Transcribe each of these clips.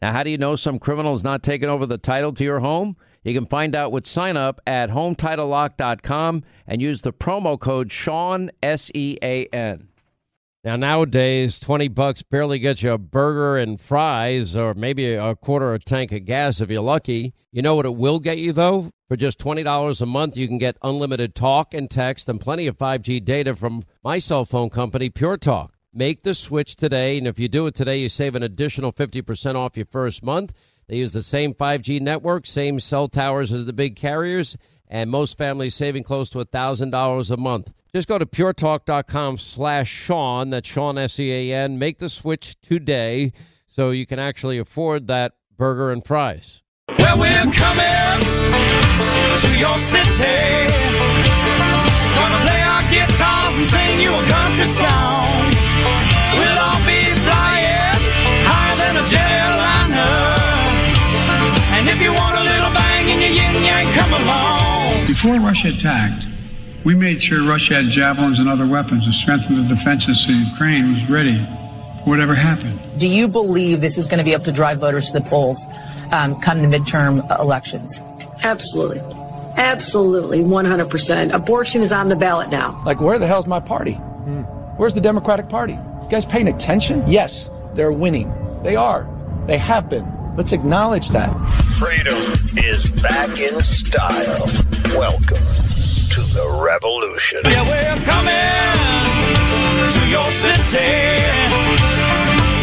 Now, how do you know some criminal is not taking over the title to your home? You can find out with sign up at HometitleLock.com and use the promo code Sean, S E A N. Now, nowadays, 20 bucks barely gets you a burger and fries or maybe a quarter of a tank of gas if you're lucky. You know what it will get you, though? For just $20 a month, you can get unlimited talk and text and plenty of 5G data from my cell phone company, Pure Talk. Make the switch today, and if you do it today, you save an additional 50% off your first month. They use the same 5G network, same cell towers as the big carriers, and most families saving close to $1,000 a month. Just go to puretalk.com slash Sean, that's Sean S-E-A-N. Make the switch today so you can actually afford that burger and fries. Well, we're coming to your city. Gonna play our guitars and sing you a country song. And if you want a little bang in your yin yang, come along. Before Russia attacked, we made sure Russia had javelins and other weapons to strengthen the defenses so Ukraine was ready for whatever happened. Do you believe this is going to be able to drive voters to the polls um, come the midterm elections? Absolutely. Absolutely, 100%. Abortion is on the ballot now. Like, where the hell's my party? Where's the Democratic Party? You guys paying attention? Yes, they're winning. They are. They have been. Let's acknowledge that. Freedom is back in style. Welcome to the revolution. Yeah, we're coming to your city.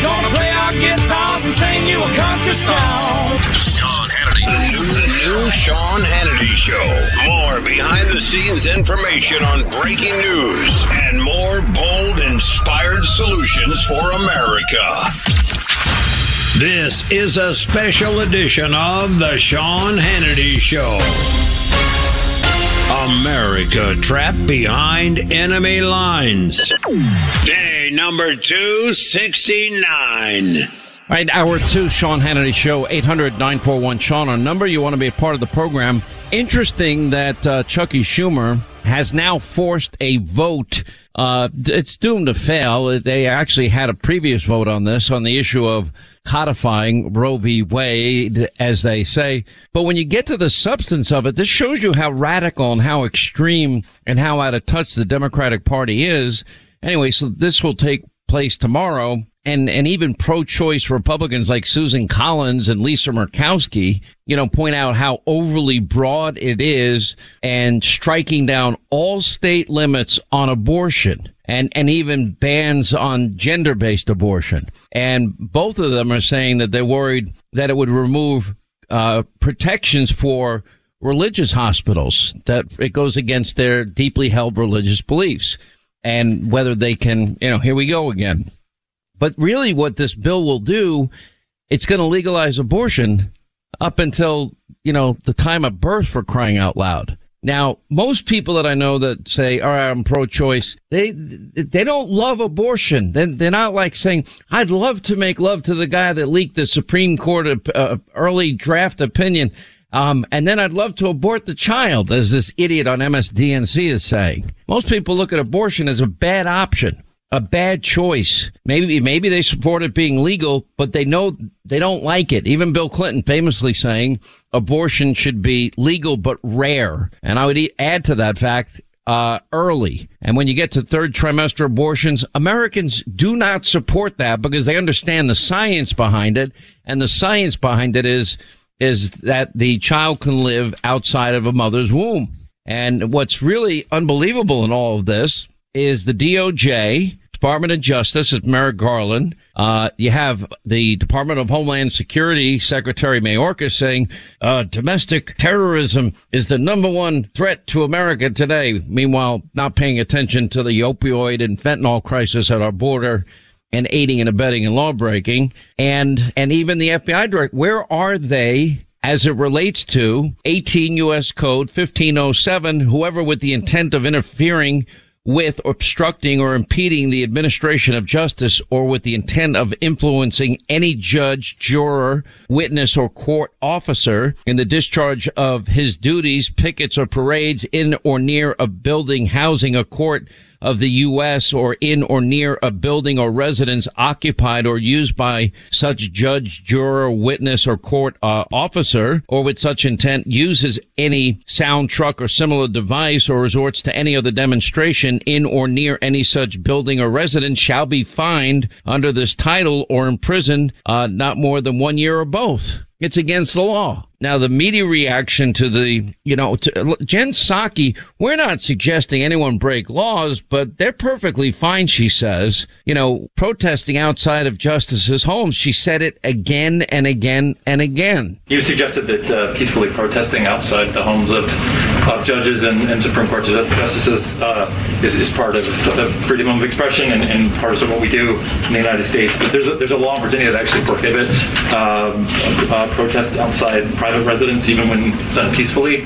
Gonna play our guitars and sing you a country song. Sean Hannity. The new, the new Sean Hannity Show. More behind the scenes information on breaking news and more bold, inspired solutions for America. This is a special edition of The Sean Hannity Show. America trapped behind enemy lines. Day number 269. All right, hour two, Sean Hannity Show, 800 941 Sean, our number. You want to be a part of the program. Interesting that uh, Chucky Schumer has now forced a vote. Uh, it's doomed to fail. They actually had a previous vote on this, on the issue of codifying Roe v. Wade, as they say. But when you get to the substance of it, this shows you how radical and how extreme and how out of touch the Democratic Party is. Anyway, so this will take place tomorrow. And, and even pro-choice Republicans like Susan Collins and Lisa Murkowski, you know, point out how overly broad it is and striking down all state limits on abortion and, and even bans on gender-based abortion. And both of them are saying that they're worried that it would remove, uh, protections for religious hospitals, that it goes against their deeply held religious beliefs and whether they can, you know, here we go again. But really what this bill will do, it's going to legalize abortion up until, you know, the time of birth for crying out loud. Now, most people that I know that say, all right, I'm pro-choice, they, they don't love abortion. They're, not like saying, I'd love to make love to the guy that leaked the Supreme Court uh, early draft opinion. Um, and then I'd love to abort the child, as this idiot on MSDNC is saying. Most people look at abortion as a bad option a bad choice. Maybe maybe they support it being legal, but they know they don't like it. Even Bill Clinton famously saying abortion should be legal but rare. And I would add to that fact uh, early. And when you get to third trimester abortions, Americans do not support that because they understand the science behind it. And the science behind it is is that the child can live outside of a mother's womb. And what's really unbelievable in all of this is the DOJ, Department of Justice, is Merrick Garland. Uh, you have the Department of Homeland Security Secretary Mayorkas saying uh, domestic terrorism is the number one threat to America today. Meanwhile, not paying attention to the opioid and fentanyl crisis at our border and aiding and abetting in lawbreaking. And and even the FBI director, where are they as it relates to 18 U.S. Code 1507, whoever with the intent of interfering with obstructing or impeding the administration of justice or with the intent of influencing any judge, juror, witness, or court officer in the discharge of his duties, pickets, or parades in or near a building housing a court of the U.S. or in or near a building or residence occupied or used by such judge, juror, witness, or court uh, officer, or with such intent uses any sound truck or similar device or resorts to any other demonstration in or near any such building or residence shall be fined under this title or imprisoned uh, not more than one year or both. It's against the law. Now, the media reaction to the, you know, to Jen Psaki, we're not suggesting anyone break laws, but they're perfectly fine, she says, you know, protesting outside of justices' homes. She said it again and again and again. You suggested that uh, peacefully protesting outside the homes of, of judges and, and Supreme Court justices uh, is, is part of the freedom of expression and, and, part of what we do in the United States. But there's a, there's a law in Virginia that actually prohibits um, uh, protest outside private residence, even when it's done peacefully.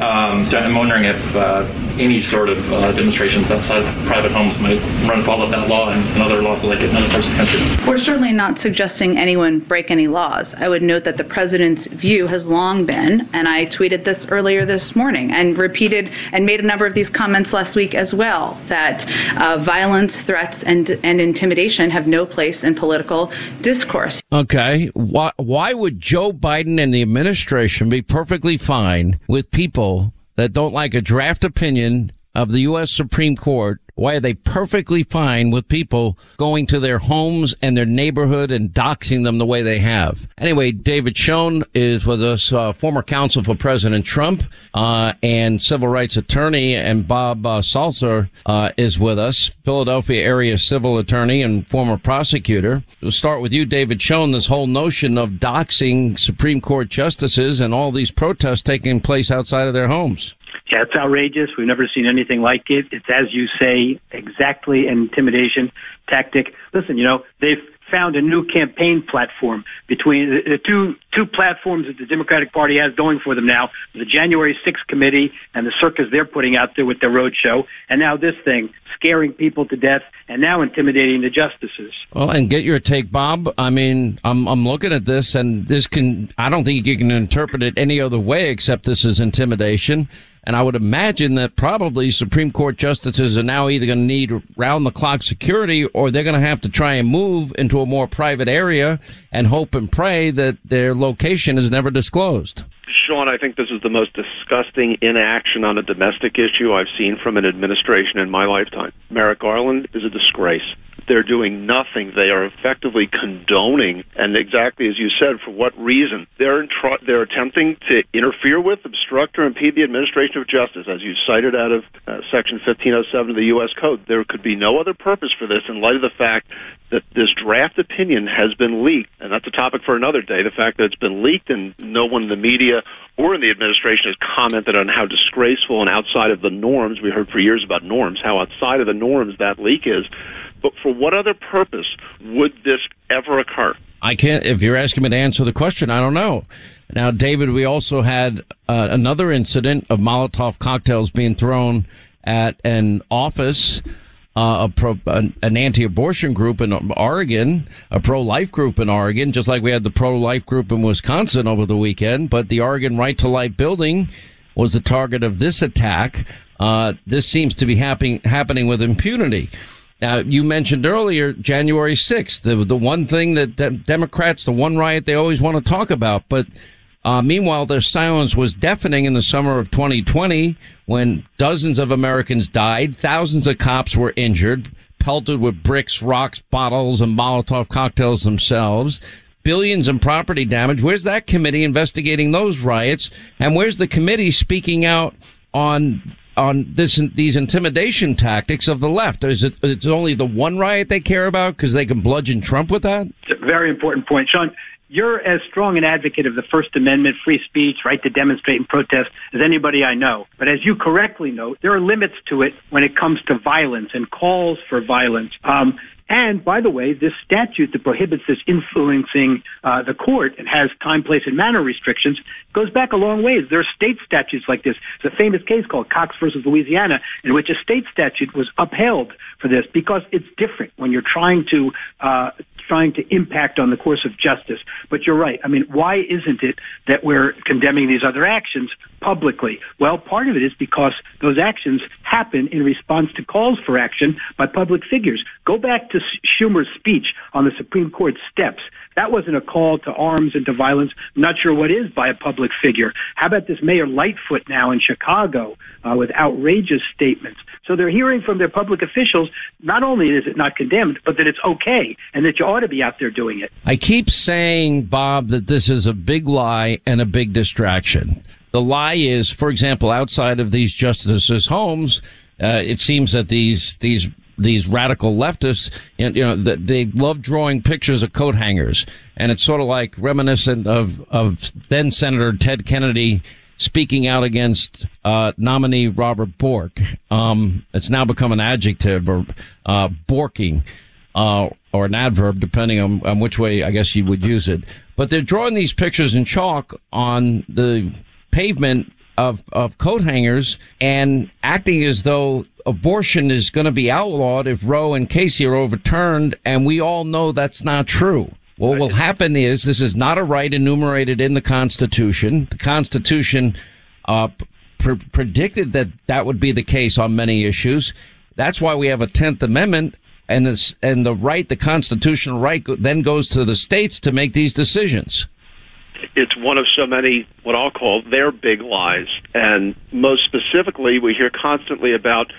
Um, so I'm wondering if uh, any sort of uh, demonstrations outside private homes might run afoul of that law and, and other laws like it in other parts of the country. We're certainly not suggesting anyone break any laws. I would note that the president's view has long been, and I tweeted this earlier this morning and repeated and made a number of these comments last week as well, that uh, violence, threats, and and intimidation have no place in political discourse. Okay, why why would Joe Biden and the administration be perfectly fine with people? That don't like a draft opinion of the U.S. Supreme Court why are they perfectly fine with people going to their homes and their neighborhood and doxing them the way they have? Anyway, David Schoen is with us, uh, former counsel for President Trump, uh, and civil rights attorney, and Bob uh, Salzer uh, is with us, Philadelphia area civil attorney and former prosecutor. We'll start with you, David Schoen, this whole notion of doxing Supreme Court justices and all these protests taking place outside of their homes. Yeah, it's outrageous. We've never seen anything like it. It's, as you say, exactly an intimidation tactic. Listen, you know, they've found a new campaign platform between the two two platforms that the Democratic Party has going for them now: the January 6th committee and the circus they're putting out there with their roadshow, and now this thing, scaring people to death, and now intimidating the justices. Well, and get your take, Bob. I mean, I'm I'm looking at this, and this can I don't think you can interpret it any other way except this is intimidation. And I would imagine that probably Supreme Court justices are now either going to need round the clock security or they're going to have to try and move into a more private area and hope and pray that their location is never disclosed. Sean, I think this is the most disgusting inaction on a domestic issue I've seen from an administration in my lifetime. Merrick Garland is a disgrace. They're doing nothing. They are effectively condoning, and exactly as you said, for what reason? They're tr- they're attempting to interfere with, obstruct, or impede the administration of justice, as you cited out of uh, Section 1507 of the U.S. Code. There could be no other purpose for this in light of the fact that this draft opinion has been leaked, and that's a topic for another day. The fact that it's been leaked and no one in the media or in the administration has commented on how disgraceful and outside of the norms. We heard for years about norms, how outside of the norms that leak is. But for what other purpose would this ever occur? I can't. If you're asking me to answer the question, I don't know. Now, David, we also had uh, another incident of Molotov cocktails being thrown at an office. Uh, pro, an, an, anti-abortion group in Oregon, a pro-life group in Oregon, just like we had the pro-life group in Wisconsin over the weekend. But the Oregon Right to Life building was the target of this attack. Uh, this seems to be happening happening with impunity. Now, you mentioned earlier January 6th, the, the one thing that de- Democrats, the one riot they always want to talk about. But uh, meanwhile, their silence was deafening in the summer of 2020 when dozens of Americans died, thousands of cops were injured, pelted with bricks, rocks, bottles, and Molotov cocktails themselves. billions in property damage. Where's that committee investigating those riots? And where's the committee speaking out on on this these intimidation tactics of the left? Is it it's only the one riot they care about because they can bludgeon Trump with that? It's a very important point, Sean. You're as strong an advocate of the First Amendment, free speech, right to demonstrate and protest as anybody I know. But as you correctly note, there are limits to it when it comes to violence and calls for violence. Um, and by the way, this statute that prohibits this influencing uh, the court and has time, place, and manner restrictions goes back a long ways. There are state statutes like this. It's a famous case called Cox versus Louisiana, in which a state statute was upheld for this because it's different when you're trying to uh, trying to impact on the course of justice. But you're right. I mean, why isn't it that we're condemning these other actions publicly? Well, part of it is because those actions happen in response to calls for action by public figures. Go back to Schumer's speech on the Supreme Court steps. That wasn't a call to arms and to violence. not sure what is by a public figure. How about this Mayor Lightfoot now in Chicago uh, with outrageous statements? So they're hearing from their public officials not only is it not condemned, but that it's okay and that you ought to be out there doing it. I keep saying, Bob, that this is a big lie and a big distraction. The lie is, for example, outside of these justices' homes, uh, it seems that these these these radical leftists, you know, they love drawing pictures of coat hangers, and it's sort of like reminiscent of of then Senator Ted Kennedy speaking out against uh, nominee Robert Bork. Um, it's now become an adjective or uh, borking. Uh, or an adverb, depending on, on which way I guess you would use it. But they're drawing these pictures in chalk on the pavement of, of coat hangers and acting as though abortion is going to be outlawed if Roe and Casey are overturned. And we all know that's not true. What will happen is this is not a right enumerated in the Constitution. The Constitution uh, pr- predicted that that would be the case on many issues. That's why we have a Tenth Amendment, and this and the right, the constitutional right, then goes to the states to make these decisions it's one of so many what I'll call their big lies. And most specifically, we hear constantly about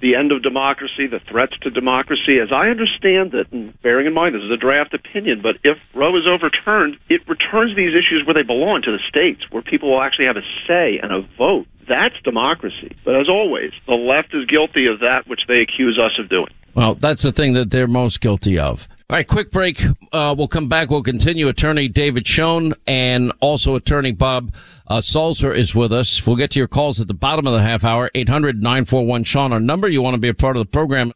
the end of democracy, the threats to democracy. As I understand it, and bearing in mind this is a draft opinion, but if Roe is overturned, it returns these issues where they belong to the states, where people will actually have a say and a vote. That's democracy. But as always, the left is guilty of that which they accuse us of doing. Well, that's the thing that they're most guilty of. All right, quick break. Uh, we'll come back. We'll continue. Attorney David Schoen and also Attorney Bob uh, Salzer is with us. We'll get to your calls at the bottom of the half hour. 800-941-SEAN, our number. You want to be a part of the program.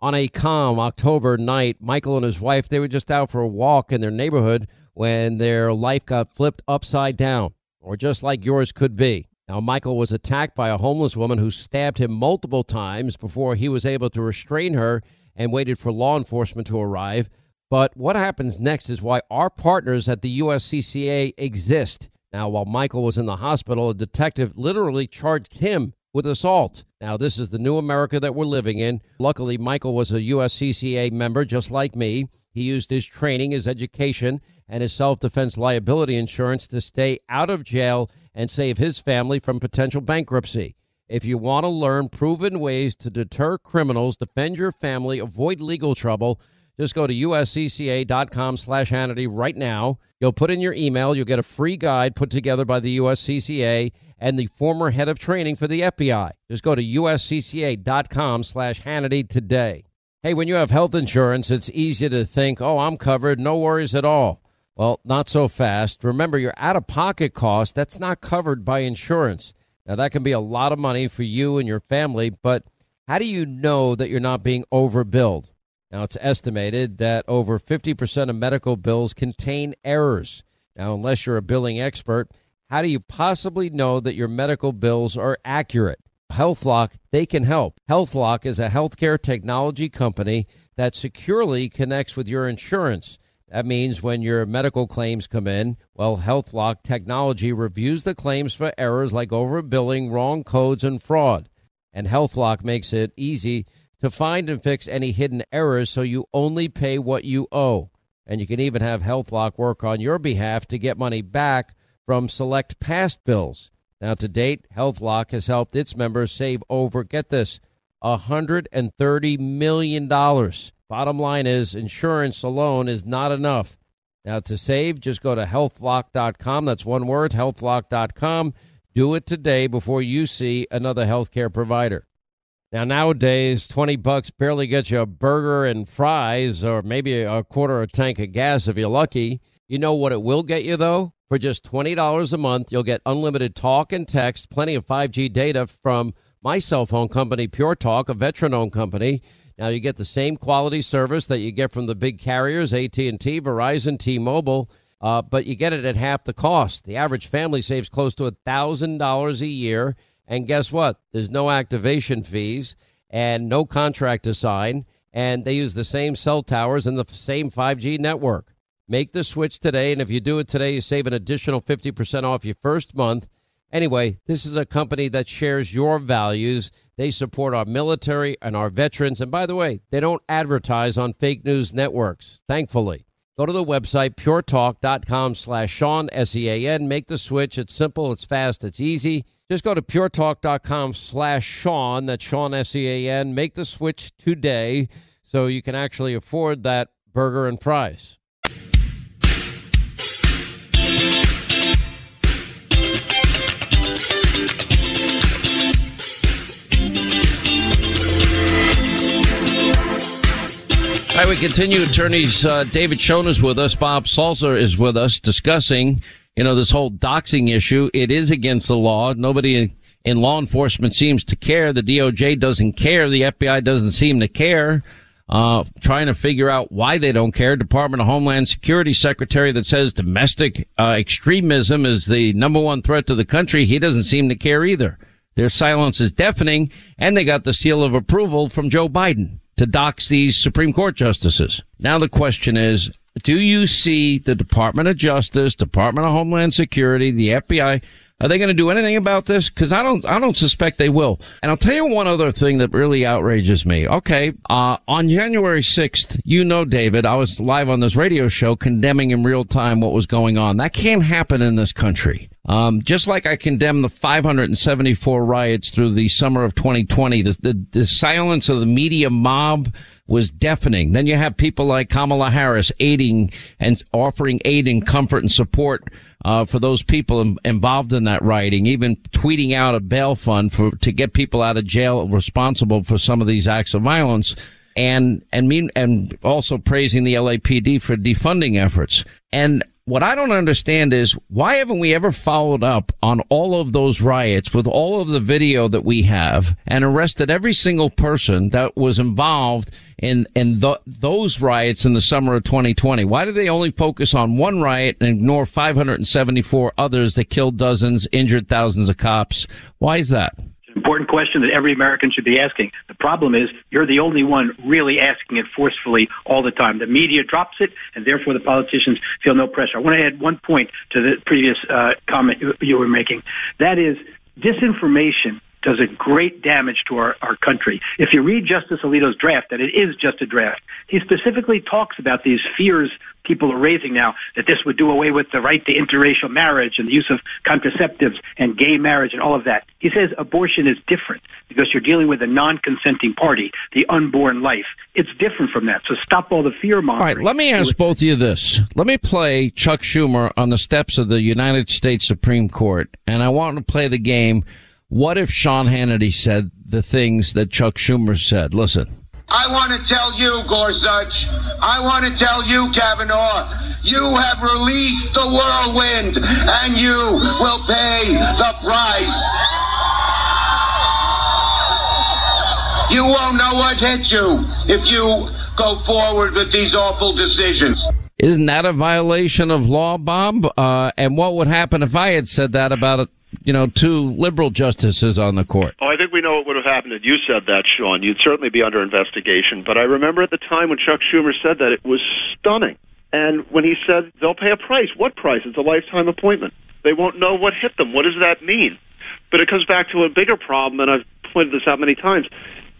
On a calm October night, Michael and his wife, they were just out for a walk in their neighborhood when their life got flipped upside down, or just like yours could be. Now, Michael was attacked by a homeless woman who stabbed him multiple times before he was able to restrain her and waited for law enforcement to arrive. But what happens next is why our partners at the USCCA exist. Now, while Michael was in the hospital, a detective literally charged him with assault. Now, this is the new America that we're living in. Luckily, Michael was a USCCA member just like me. He used his training, his education, and his self defense liability insurance to stay out of jail and save his family from potential bankruptcy. If you want to learn proven ways to deter criminals, defend your family, avoid legal trouble, just go to uscca.com slash Hannity right now. You'll put in your email. You'll get a free guide put together by the USCCA and the former head of training for the FBI. Just go to uscca.com slash Hannity today. Hey, when you have health insurance, it's easy to think, oh, I'm covered, no worries at all. Well, not so fast. Remember, your out-of-pocket cost, that's not covered by insurance. Now, that can be a lot of money for you and your family, but how do you know that you're not being overbilled? Now, it's estimated that over 50% of medical bills contain errors. Now, unless you're a billing expert, how do you possibly know that your medical bills are accurate? HealthLock, they can help. HealthLock is a healthcare technology company that securely connects with your insurance. That means when your medical claims come in, well, HealthLock technology reviews the claims for errors like overbilling, wrong codes, and fraud. And HealthLock makes it easy to find and fix any hidden errors so you only pay what you owe. And you can even have HealthLock work on your behalf to get money back from select past bills. Now, to date, HealthLock has helped its members save over, get this, $130 million. Bottom line is insurance alone is not enough. Now, to save, just go to healthlock.com. That's one word, healthlock.com. Do it today before you see another healthcare provider. Now, nowadays, 20 bucks barely gets you a burger and fries or maybe a quarter of a tank of gas if you're lucky. You know what it will get you, though? For just $20 a month, you'll get unlimited talk and text, plenty of 5G data from my cell phone company, Pure Talk, a veteran-owned company. Now you get the same quality service that you get from the big carriers, AT&T, Verizon, T-Mobile, uh, but you get it at half the cost. The average family saves close to $1,000 a year. And guess what? There's no activation fees and no contract to sign. And they use the same cell towers and the same 5G network. Make the switch today. And if you do it today, you save an additional 50% off your first month. Anyway, this is a company that shares your values. They support our military and our veterans. And by the way, they don't advertise on fake news networks, thankfully. Go to the website, puretalk.com slash Sean, S-E-A-N. Make the switch. It's simple, it's fast, it's easy. Just go to puretalk.com slash Sean, that's Sean, S-E-A-N. Make the switch today so you can actually afford that burger and fries. All right, we continue. Attorneys uh, David Schoen is with us. Bob Salzer is with us discussing, you know, this whole doxing issue. It is against the law. Nobody in law enforcement seems to care. The DOJ doesn't care. The FBI doesn't seem to care. Uh, trying to figure out why they don't care. Department of Homeland Security Secretary that says domestic uh, extremism is the number one threat to the country. He doesn't seem to care either. Their silence is deafening, and they got the seal of approval from Joe Biden to dox these Supreme Court justices. Now the question is, do you see the Department of Justice, Department of Homeland Security, the FBI, are they going to do anything about this? Because I don't, I don't suspect they will. And I'll tell you one other thing that really outrages me. Okay, uh, on January sixth, you know, David, I was live on this radio show condemning in real time what was going on. That can't happen in this country. Um, just like I condemn the 574 riots through the summer of 2020, the, the, the silence of the media mob was deafening. Then you have people like Kamala Harris aiding and offering aid and comfort and support uh, for those people involved in that rioting, even tweeting out a bail fund for to get people out of jail responsible for some of these acts of violence. And, and mean, and also praising the LAPD for defunding efforts. And what I don't understand is why haven't we ever followed up on all of those riots with all of the video that we have and arrested every single person that was involved in in those riots in the summer of 2020? Why do they only focus on one riot and ignore 574 others that killed dozens, injured thousands of cops? Why is that? Important question that every American should be asking. The problem is you're the only one really asking it forcefully all the time. The media drops it, and therefore the politicians feel no pressure. I want to add one point to the previous uh, comment you were making. That is, disinformation does a great damage to our, our country. If you read Justice Alito's draft, that it is just a draft, he specifically talks about these fears people are raising now that this would do away with the right to interracial marriage and the use of contraceptives and gay marriage and all of that. He says abortion is different because you're dealing with a non consenting party, the unborn life. It's different from that. So stop all the fear mongering. All right, let me ask both of you this. Let me play Chuck Schumer on the steps of the United States Supreme Court, and I want to play the game. What if Sean Hannity said the things that Chuck Schumer said? Listen. I want to tell you, Gorsuch, I want to tell you, Kavanaugh, you have released the whirlwind and you will pay the price. You won't know what hit you if you go forward with these awful decisions. Isn't that a violation of law, Bob? Uh, and what would happen if I had said that about you know, two liberal justices on the court. Oh, I think we know what would have happened if you said that, Sean. You'd certainly be under investigation. But I remember at the time when Chuck Schumer said that, it was stunning. And when he said they'll pay a price, what price? It's a lifetime appointment. They won't know what hit them. What does that mean? But it comes back to a bigger problem, and I've pointed this out many times.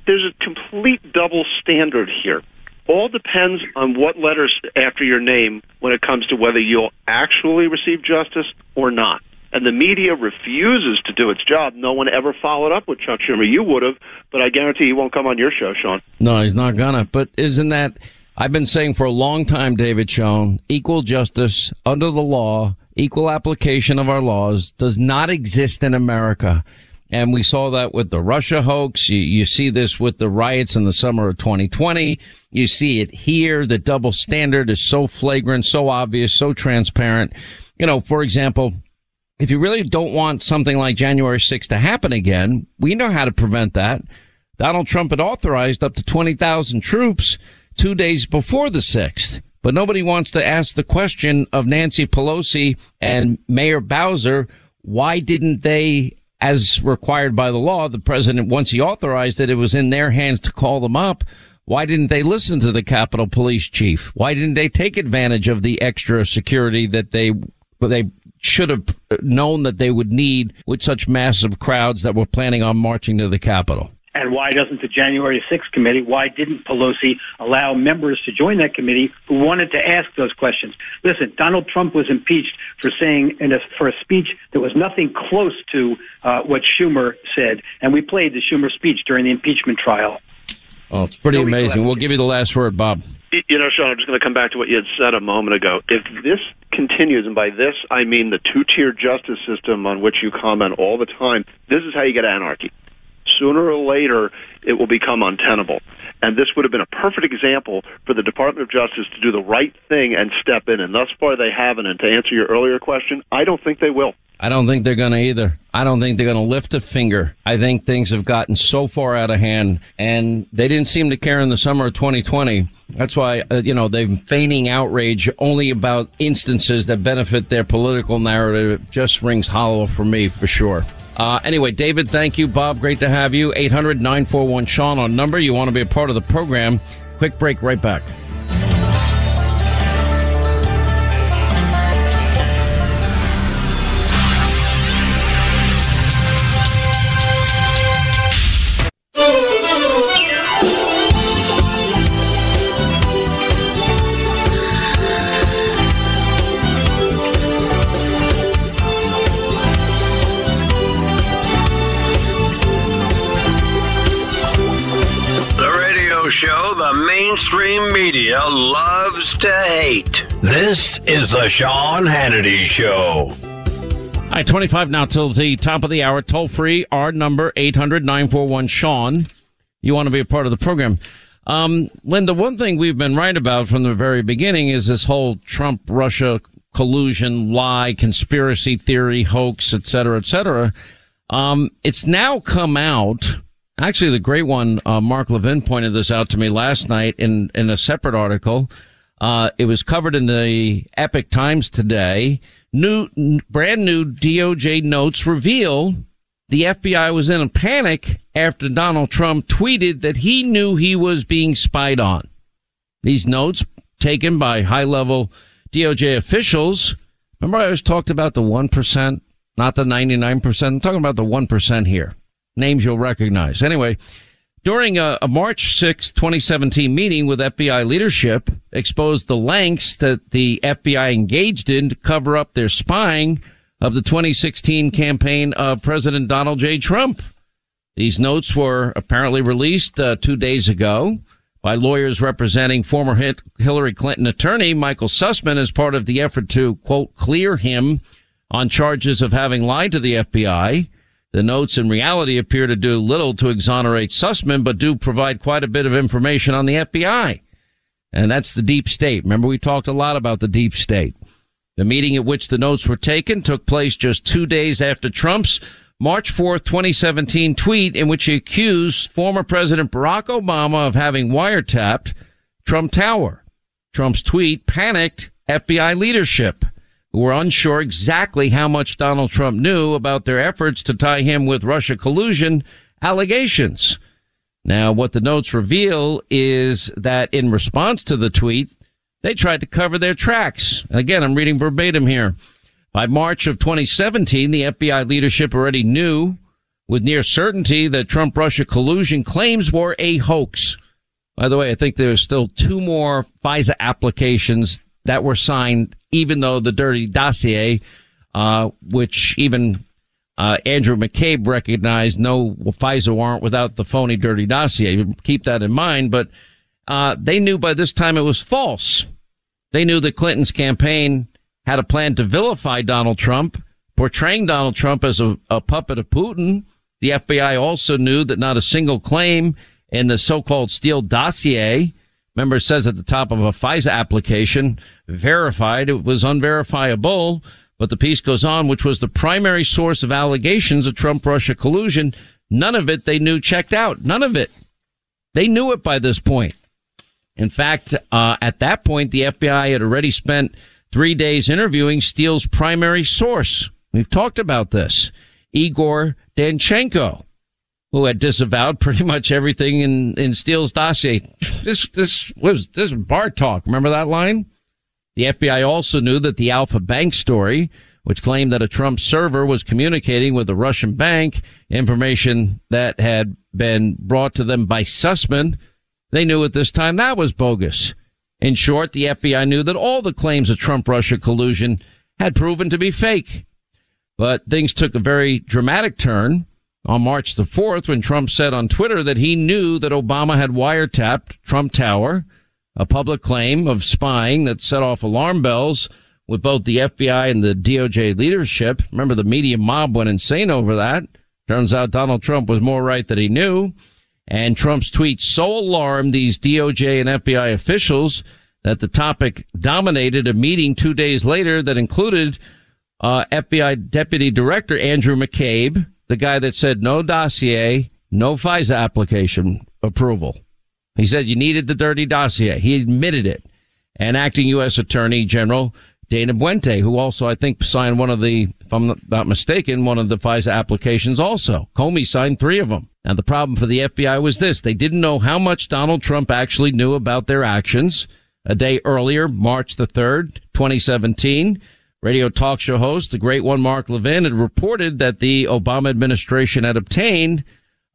There's a complete double standard here. All depends on what letters after your name when it comes to whether you'll actually receive justice or not and the media refuses to do its job. No one ever followed up with Chuck Schumer. You would have, but I guarantee he won't come on your show, Sean. No, he's not gonna. But isn't that? I've been saying for a long time, David Schoen, equal justice under the law, equal application of our laws does not exist in America. And we saw that with the Russia hoax. You, you see this with the riots in the summer of 2020. You see it here. The double standard is so flagrant, so obvious, so transparent. You know, for example, if you really don't want something like January 6th to happen again, we know how to prevent that. Donald Trump had authorized up to 20,000 troops two days before the 6th. But nobody wants to ask the question of Nancy Pelosi and Mayor Bowser, why didn't they as required by the law, the president, once he authorized it, it was in their hands to call them up. Why didn't they listen to the Capitol Police Chief? Why didn't they take advantage of the extra security that they they should have known that they would need with such massive crowds that were planning on marching to the Capitol? And why doesn't the January 6th committee, why didn't Pelosi allow members to join that committee who wanted to ask those questions? Listen, Donald Trump was impeached for saying in a, for a speech that was nothing close to uh, what Schumer said. And we played the Schumer speech during the impeachment trial. Oh, it's pretty amazing. We'll give you the last word, Bob. You know, Sean, I'm just going to come back to what you had said a moment ago. If this continues, and by this I mean the two tier justice system on which you comment all the time, this is how you get anarchy sooner or later it will become untenable. And this would have been a perfect example for the Department of Justice to do the right thing and step in. And thus far they haven't. And to answer your earlier question, I don't think they will. I don't think they're going to either. I don't think they're going to lift a finger. I think things have gotten so far out of hand and they didn't seem to care in the summer of 2020. That's why, uh, you know, they're feigning outrage only about instances that benefit their political narrative. It just rings hollow for me for sure. Uh, anyway, David, thank you. Bob, great to have you. 800 941 Sean on number. You want to be a part of the program. Quick break, right back. Mainstream media loves to hate. This is the Sean Hannity Show. All right, 25 now till the top of the hour. Toll free, our number, 800 941 Sean. You want to be a part of the program. Um, Linda, one thing we've been right about from the very beginning is this whole Trump Russia collusion, lie, conspiracy theory, hoax, et cetera, et cetera. Um, it's now come out Actually, the great one, uh, Mark Levin pointed this out to me last night in, in a separate article. Uh, it was covered in the Epoch Times today. New, brand new DOJ notes reveal the FBI was in a panic after Donald Trump tweeted that he knew he was being spied on. These notes taken by high level DOJ officials. Remember I always talked about the 1%, not the 99%. I'm talking about the 1% here names you'll recognize. Anyway, during a, a, March 6, 2017 meeting with FBI leadership exposed the lengths that the FBI engaged in to cover up their spying of the 2016 campaign of President Donald J. Trump. These notes were apparently released uh, two days ago by lawyers representing former Hillary Clinton attorney Michael Sussmann as part of the effort to, quote, clear him on charges of having lied to the FBI the notes in reality appear to do little to exonerate Sussmann, but do provide quite a bit of information on the FBI. And that's the deep state. Remember, we talked a lot about the deep state. The meeting at which the notes were taken took place just two days after Trump's March 4th, 2017 tweet in which he accused former President Barack Obama of having wiretapped Trump Tower. Trump's tweet panicked FBI leadership who were unsure exactly how much Donald Trump knew about their efforts to tie him with Russia collusion allegations. Now, what the notes reveal is that in response to the tweet, they tried to cover their tracks. Again, I'm reading verbatim here. By March of 2017, the FBI leadership already knew with near certainty that Trump Russia collusion claims were a hoax. By the way, I think there's still two more FISA applications that were signed, even though the dirty dossier, uh, which even uh, Andrew McCabe recognized no FISA warrant without the phony dirty dossier. Keep that in mind. But uh, they knew by this time it was false. They knew that Clinton's campaign had a plan to vilify Donald Trump, portraying Donald Trump as a, a puppet of Putin. The FBI also knew that not a single claim in the so-called Steele dossier, remember it says at the top of a FISA application, verified, it was unverifiable. But the piece goes on, which was the primary source of allegations of Trump-Russia collusion. None of it they knew checked out. None of it. They knew it by this point. In fact, uh, at that point, the FBI had already spent three days interviewing Steele's primary source. We've talked about this. Igor Danchenko, who had disavowed pretty much everything in, in Steele's dossier. This, this was, this was bar talk. Remember that line? The FBI also knew that the Alfa Bank story, which claimed that a Trump server was communicating with a Russian bank, information that had been brought to them by Sussmann, they knew at this time that was bogus. In short, the FBI knew that all the claims of Trump-Russia collusion had proven to be fake. But things took a very dramatic turn on March the 4th when Trump said on Twitter that he knew that Obama had wiretapped Trump Tower, a public claim of spying that set off alarm bells with both the FBI and the DOJ leadership. Remember the media mob went insane over that. Turns out Donald Trump was more right than he knew. And Trump's tweet so alarmed these DOJ and FBI officials that the topic dominated a meeting two days later that included uh, FBI Deputy Director Andrew McCabe, the guy that said no dossier, no FISA application approval. He said you needed the dirty dossier. He admitted it. And acting U.S. Attorney General Dana Boente, who also, I think, signed one of the, if I'm not mistaken, one of the FISA applications also. Comey signed three of them. Now, the problem for the FBI was this. They didn't know how much Donald Trump actually knew about their actions. A day earlier, March the 3rd, 2017, radio talk show host, the great one, Mark Levin, had reported that the Obama administration had obtained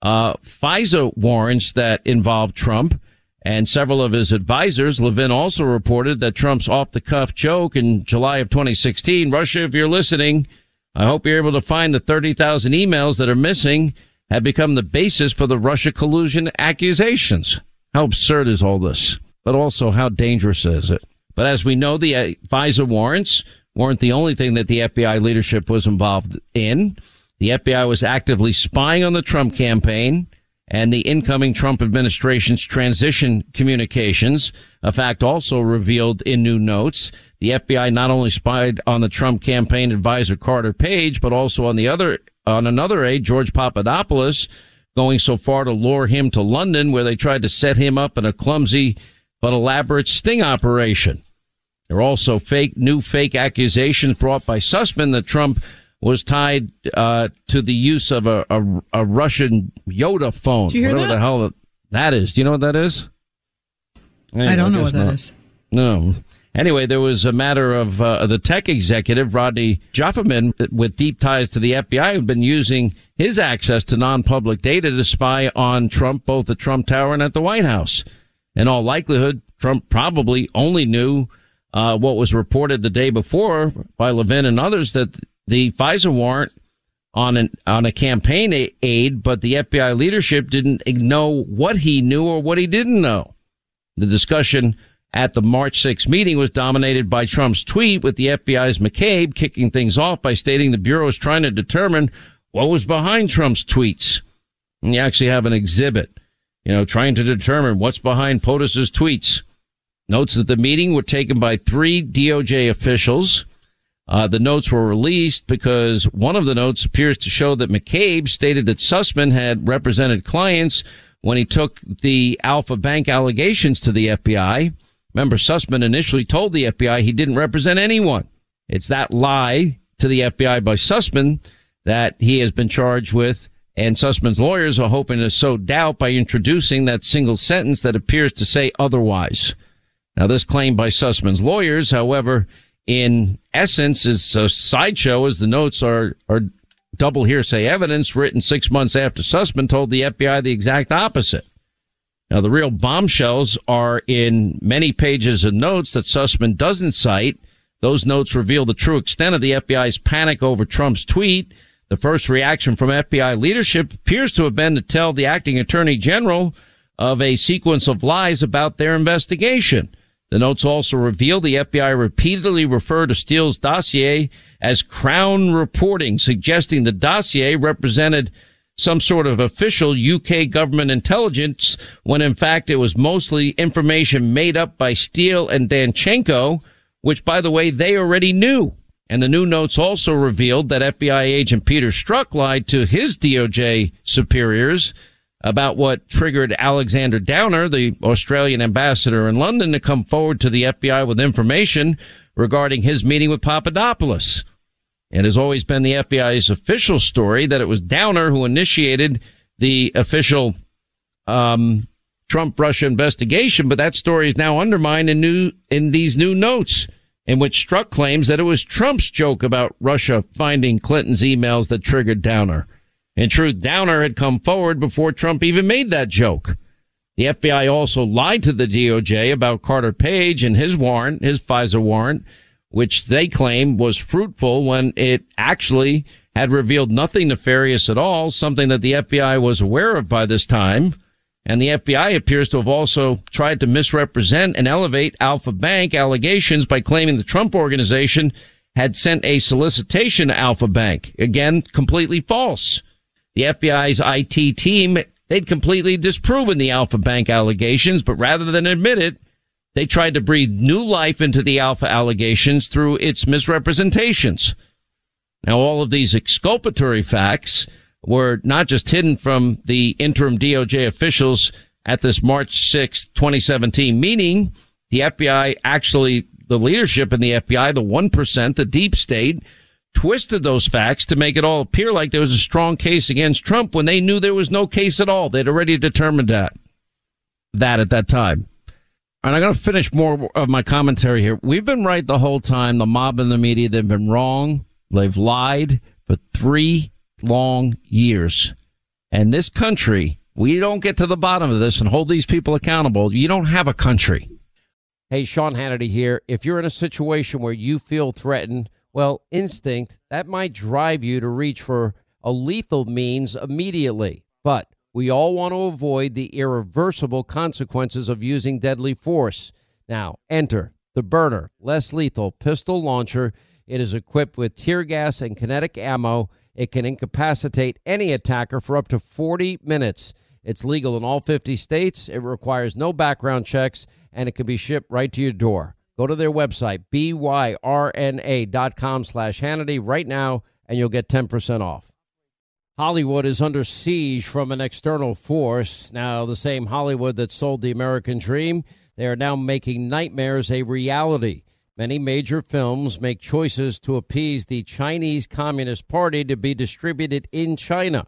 uh, FISA warrants that involved Trump and several of his advisors. Levin also reported that Trump's off the cuff joke in July of 2016, Russia, if you're listening, I hope you're able to find the 30,000 emails that are missing have become the basis for the Russia collusion accusations. How absurd is all this? But also how dangerous is it? But as we know, the uh, FISA warrants weren't the only thing that the FBI leadership was involved in. The FBI was actively spying on the Trump campaign and the incoming Trump administration's transition communications. A fact also revealed in new notes. The FBI not only spied on the Trump campaign advisor Carter Page, but also on the other, on another aide, George Papadopoulos, going so far to lure him to London where they tried to set him up in a clumsy but elaborate sting operation. There are also fake, new fake accusations brought by Sussmann that Trump was tied uh, to the use of a, a, a Russian YotaPhone. Did you hear whatever that? the hell that is. Do you know what that is? I don't know guess what that not. is. No. Anyway, there was a matter of uh, the tech executive Rodney Jofferman with deep ties to the FBI who'd been using his access to non-public data to spy on Trump both at Trump Tower and at the White House. In all likelihood, Trump probably only knew uh, what was reported the day before by Levin and others that the FISA warrant on an on a campaign aid, but the FBI leadership didn't know what he knew or what he didn't know. The discussion at the March 6 meeting was dominated by Trump's tweet with the FBI's McCabe kicking things off by stating the Bureau is trying to determine what was behind Trump's tweets. And you actually have an exhibit, you know, trying to determine what's behind POTUS's tweets. Notes that the meeting were taken by three DOJ officials. Uh, the notes were released because one of the notes appears to show that McCabe stated that Sussmann had represented clients when he took the Alfa Bank allegations to the FBI. Remember, Sussmann initially told the FBI he didn't represent anyone. It's that lie to the FBI by Sussmann that he has been charged with, and Sussmann's lawyers are hoping to sow doubt by introducing that single sentence that appears to say otherwise. Now, this claim by Sussmann's lawyers, however, in essence is a sideshow as the notes are, are double hearsay evidence written six months after Sussmann told the FBI the exact opposite. Now, the real bombshells are in many pages of notes that Sussmann doesn't cite. Those notes reveal the true extent of the FBI's panic over Trump's tweet. The first reaction from FBI leadership appears to have been to tell the acting attorney general of a sequence of lies about their investigation. The notes also reveal the FBI repeatedly referred to Steele's dossier as Crown reporting, suggesting the dossier represented some sort of official UK government intelligence when in fact it was mostly information made up by Steele and Danchenko, which by the way they already knew. And the new notes also revealed that FBI agent Peter Strzok lied to his DOJ superiors about what triggered Alexander Downer, the Australian ambassador in London, to come forward to the FBI with information regarding his meeting with Papadopoulos. It has always been the FBI's official story that it was Downer who initiated the official um, Trump Russia investigation, but that story is now undermined in new in these new notes, in which Strzok claims that it was Trump's joke about Russia finding Clinton's emails that triggered Downer. In truth, Downer had come forward before Trump even made that joke. The FBI also lied to the DOJ about Carter Page and his warrant, his FISA warrant, which they claim was fruitful when it actually had revealed nothing nefarious at all, something that the FBI was aware of by this time. And the FBI appears to have also tried to misrepresent and elevate Alfa Bank allegations by claiming the Trump organization had sent a solicitation to Alfa Bank. Again, completely false. The FBI's IT team, they'd completely disproven the Alfa Bank allegations, but rather than admit it, they tried to breathe new life into the Alfa allegations through its misrepresentations. Now, all of these exculpatory facts were not just hidden from the interim DOJ officials at this March 6, 2017 meeting. The FBI actually, the leadership in the FBI, the 1%, the deep state, twisted those facts to make it all appear like there was a strong case against Trump when they knew there was no case at all. They'd already determined that, that at that time. And I'm going to finish more of my commentary here. We've been right the whole time. The mob and the media, they've been wrong. They've lied for three long years. And this country, we don't get to the bottom of this and hold these people accountable. You don't have a country. Hey, Sean Hannity here. If you're in a situation where you feel threatened, well, instinct, that might drive you to reach for a lethal means immediately. But we all want to avoid the irreversible consequences of using deadly force. Now, enter the Byrna, less lethal pistol launcher. It is equipped with tear gas and kinetic ammo. It can incapacitate any attacker for up to 40 minutes. It's legal in all 50 states. It requires no background checks, and it can be shipped right to your door. Go to their website, byrna.com slash Hannity right now, and you'll get 10% off. Hollywood is under siege from an external force. Now, the same Hollywood that sold the American dream, they are now making nightmares a reality. Many major films make choices to appease the Chinese Communist Party to be distributed in China.